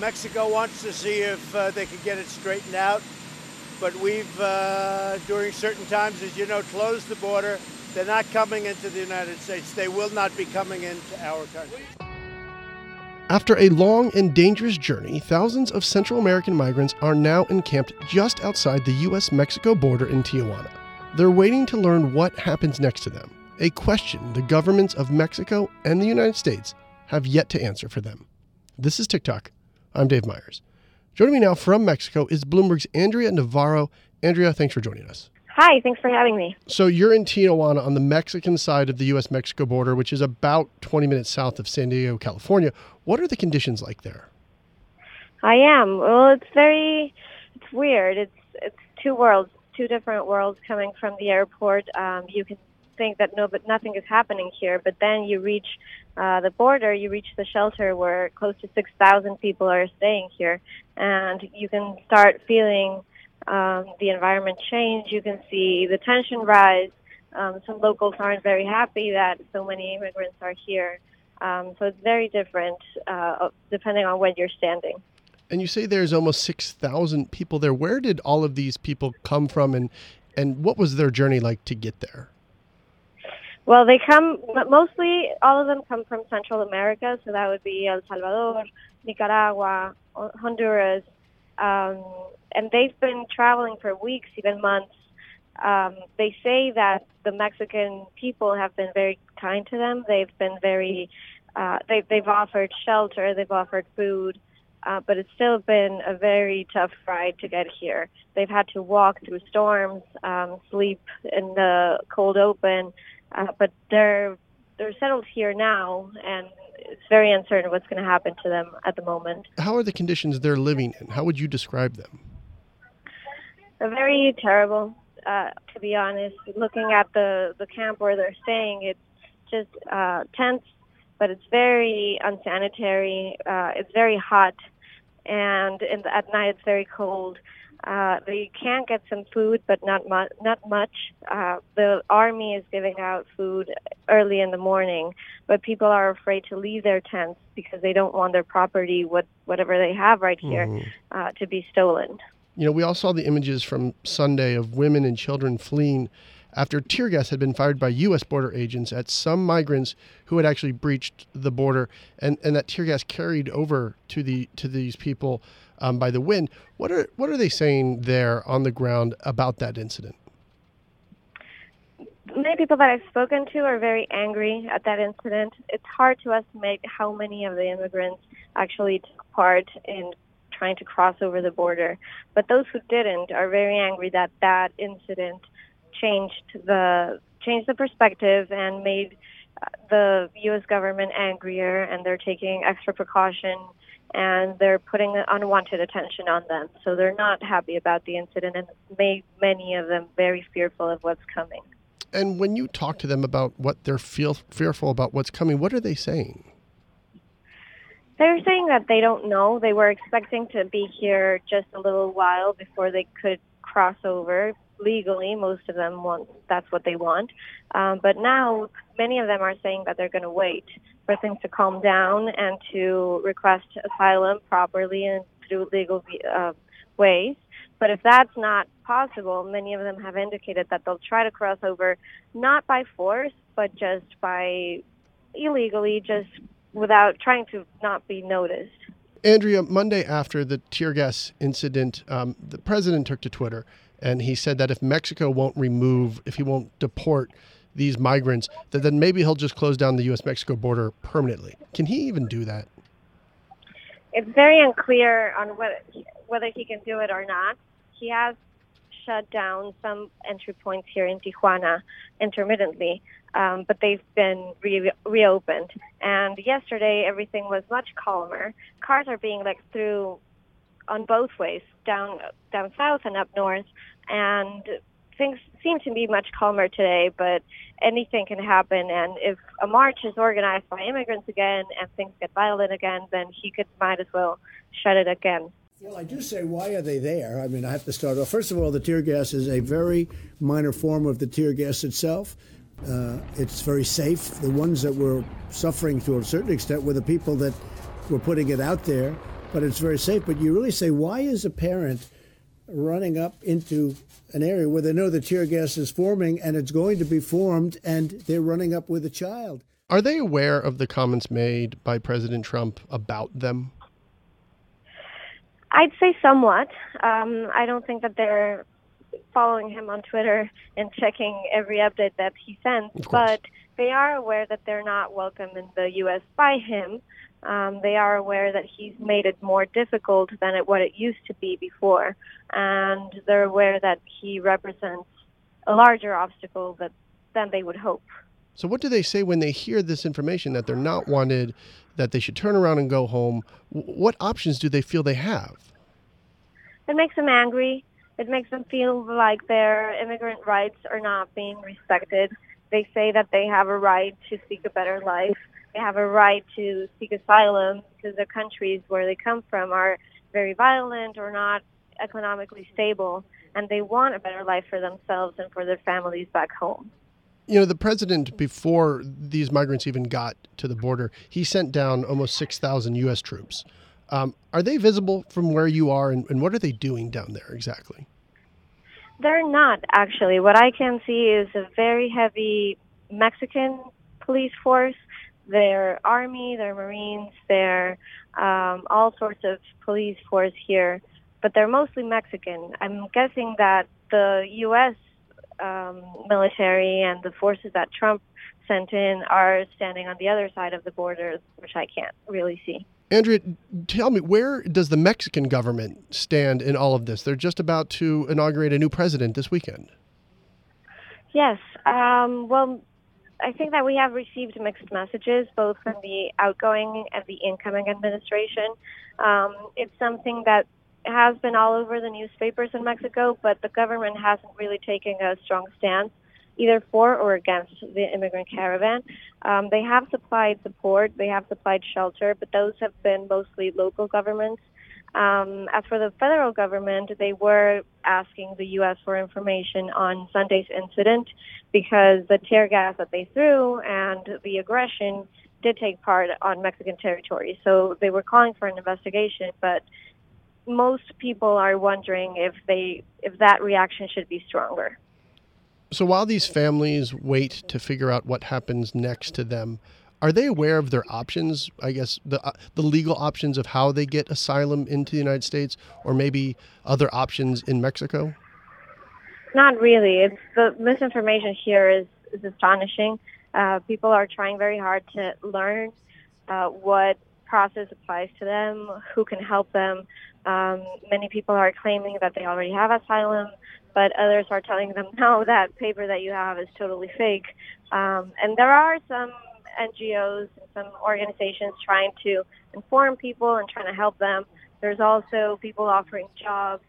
Mexico wants to see if uh, they can get it straightened out. But we've, uh, during certain times, as you know, closed the border. They're not coming into the United States. They will not be coming into our country. After a long and dangerous journey, thousands of Central American migrants are now encamped just outside the U.S. Mexico border in Tijuana. They're waiting to learn what happens next to them, a question the governments of Mexico and the United States have yet to answer for them. This is TicToc. I'm Dave Meyers. Joining me now from Mexico is Bloomberg's Andrea Navarro. Andrea, thanks for joining us. Hi, thanks for having me. So you're in Tijuana on the Mexican side of the U.S. Mexico border, which is about 20 minutes south of San Diego, California. What are the conditions like there? I am. Well, it's very, it's weird. It's it's two worlds, two different worlds coming from the airport. Um, you can think that no, but nothing is happening here. But then you reach uh, the border, you reach the shelter where close to 6,000 people are staying here, and you can start feeling um, the environment change. You can see the tension rise. Um, some locals aren't very happy that so many immigrants are here. Um, so it's very different uh, depending on where you're standing. And you say there's almost 6,000 people there. Where did all of these people come from and, and what was their journey like to get there? Well, they come mostly. All of them come from Central America, so that would be El Salvador, Nicaragua, Honduras, um, and they've been traveling for weeks, even months. Um, they say that the Mexican people have been very kind to them. They've been very. Uh, they, they've offered shelter. They've offered food. Uh, but it's still been a very tough ride to get here. They've had to walk through storms, um, sleep in the cold open, uh, but they're they're settled here now, and it's very uncertain what's going to happen to them at the moment. How are the conditions they're living in? How would you describe them? They're very terrible, uh, to be honest. Looking at the the camp where they're staying, it's just uh, tents, but it's very unsanitary. Uh, it's very hot, and in the, at night it's very cold. Uh, they can get some food, but not much. Not much. Uh, the army is giving out food early in the morning, but people are afraid to leave their tents because they don't want their property, what whatever they have right here, mm. uh, to be stolen. You know, we all saw the images from Sunday of women and children fleeing after tear gas had been fired by U.S. border agents at some migrants who had actually breached the border, and, and that tear gas carried over to the to these people um, by the wind. What are what are they saying there on the ground about that incident? Many people that I've spoken to are very angry at that incident. It's hard to estimate how many of the immigrants actually took part in trying to cross over the border, but those who didn't are very angry that that incident changed the changed the perspective and made the U.S. government angrier, and they're taking extra precaution and they're putting unwanted attention on them. So they're not happy about the incident and made many of them very fearful of what's coming. And when you talk to them about what they're feel fearful about what's coming, what are they saying? They're saying that they don't know. They were expecting to be here just a little while before they could cross over legally. Most of them want that's what they want, um, but now many of them are saying that they're going to wait for things to calm down and to request asylum properly and through legal uh, ways. But if that's not possible, many of them have indicated that they'll try to cross over not by force, but just by illegally, just without trying to not be noticed. Andrea, Monday after the tear gas incident, um, the president took to Twitter and he said that if Mexico won't remove, if he won't deport these migrants, that then maybe he'll just close down the U.S. Mexico border permanently. Can he even do that? It's very unclear on whether whether he can do it or not. He has shut down some entry points here in Tijuana intermittently, um, but they've been re- reopened. And yesterday, everything was much calmer. Cars are being let through on both ways, down down south and up north, and things seem to be much calmer today. But anything can happen, and if a march is organized by immigrants again and things get violent again, then he could might as well shut it again. Well, I do say, why are they there? I mean, I have to start off. First of all, the tear gas is a very minor form of the tear gas itself. Uh, it's very safe. The ones that were suffering to a certain extent were the people that were putting it out there but it's very safe. But you really say, why is a parent running up into an area where they know the tear gas is forming and it's going to be formed, and they're running up with a child? Are they aware of the comments made by President Trump about them? I'd say somewhat. Um, I don't think that they're following him on Twitter and checking every update that he sends, but they are aware that they're not welcome in the U.S. by him. Um, they are aware that he's made it more difficult than it, what it used to be before, and they're aware that he represents a larger obstacle that, than they would hope. So, what do they say when they hear this information that they're not wanted, that they should turn around and go home? What options do they feel they have? It makes them angry. It makes them feel like their immigrant rights are not being respected. They say that they have a right to seek a better life. They have a right to seek asylum because the countries where they come from are very violent or not economically stable, and they want a better life for themselves and for their families back home. You know, the president, before these migrants even got to the border, he sent down almost 6,000 U.S. troops. Um, are they visible from where you are, and, and what are they doing down there exactly? They're not, actually. What I can see is a very heavy Mexican police force. Their army, their Marines, their um, all sorts of police force here, but they're mostly Mexican. I'm guessing that the U.S um, military and the forces that Trump sent in are standing on the other side of the border, which I can't really see. Andrea, tell me, where does the Mexican government stand in all of this? They're just about to inaugurate a new president this weekend. Yes. Um, well, I think that we have received mixed messages, both from the outgoing and the incoming administration. Um, it's something that has been all over the newspapers in Mexico, but the government hasn't really taken a strong stance either for or against the immigrant caravan. Um, they have supplied support, they have supplied shelter, but those have been mostly local governments. Um, as for the federal government, they were asking the U.S. for information on Sunday's incident because the tear gas that they threw and the aggression did take part on Mexican territory. So they were calling for an investigation, but most people are wondering if they if that reaction should be stronger. So while these families wait to figure out what happens next to them, are they aware of their options? I guess the uh, the legal options of how they get asylum into the United States, or maybe other options in Mexico. Not really. It's the misinformation here is is astonishing. Uh, people are trying very hard to learn uh, what process applies to them, who can help them. Um, many people are claiming that they already have asylum, but others are telling them, no, that paper that you have is totally fake. Um, and there are some NGOs and some organizations trying to inform people and trying to help them. There's also people offering jobs.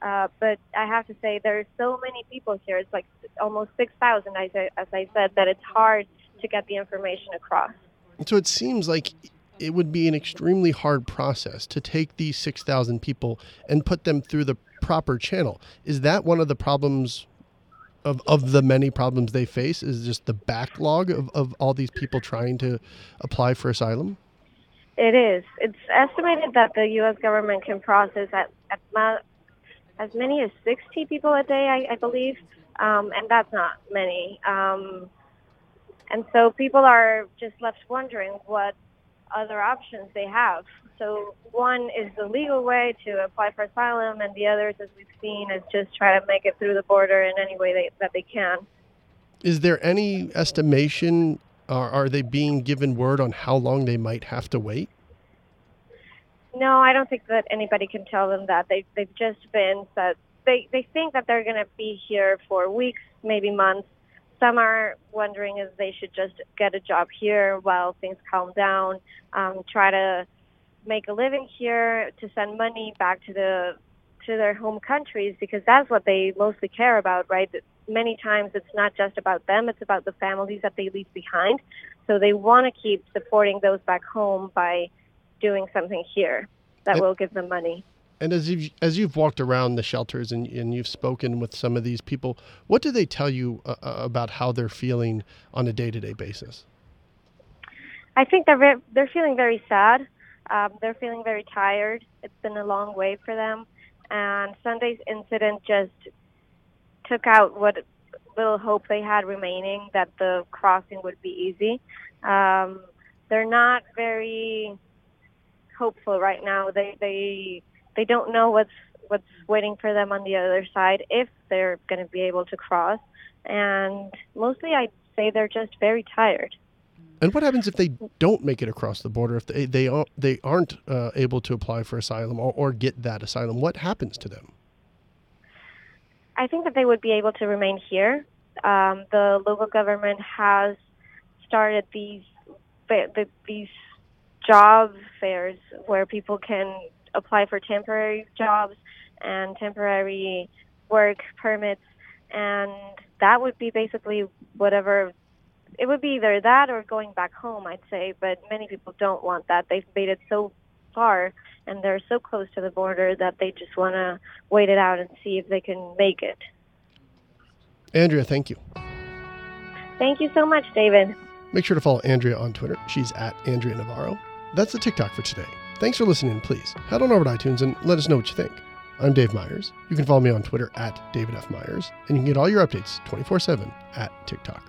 Uh, but I have to say, there's so many people here. It's like almost 6,000, as I said, that it's hard to get the information across. So it seems like it would be an extremely hard process to take these 6,000 people and put them through the proper channel. Is that one of the problems of, of the many problems they face is just the backlog of, of all these people trying to apply for asylum? It is. It's estimated that the U.S. government can process at, at as many as 60 people a day, I, I believe, um, and that's not many. Um, and so people are just left wondering what other options they have. So one is the legal way to apply for asylum, and the others, as we've seen, is just try to make it through the border in any way they, that they can. Is there any estimation, or are they being given word on how long they might have to wait? No, I don't think that anybody can tell them that. They, they've just been said they, they think that they're going to be here for weeks, maybe months, some are wondering if they should just get a job here while things calm down, um, try to make a living here to send money back to the to their home countries because that's what they mostly care about, right? Many times it's not just about them, it's about the families that they leave behind. So they want to keep supporting those back home by doing something here that will give them money. And as you've, as you've walked around the shelters and, and you've spoken with some of these people, what do they tell you uh, uh about how they're feeling on a day to day basis? I think they're very, they're feeling very sad. Um, they're feeling very tired. It's been a long way for them, and Sunday's incident just took out what little hope they had remaining that the crossing would be easy. Um, they're not very hopeful right now. They they they don't know what's what's waiting for them on the other side if they're going to be able to cross. And mostly, I'd say they're just very tired. And what happens if they don't make it across the border? If they they aren't, they aren't uh, able to apply for asylum or, or get that asylum, what happens to them? I think that they would be able to remain here. Um, the local government has started these these job fairs where people can apply for temporary jobs and temporary work permits, and that would be basically whatever. It would be either that or going back home, I'd say. But many people don't want that. They've made it so far and they're so close to the border that they just want to wait it out and see if they can make it. Andrea, thank you. Thank you so much, David. Make sure to follow Andrea on Twitter. She's at Andrea Navarro. That's the TicToc for today. Thanks for listening. Please head on over to iTunes and let us know what you think. I'm Dave Meyers. You can follow me on Twitter at David F. Meyers, and you can get all your updates 24 7 at TicToc.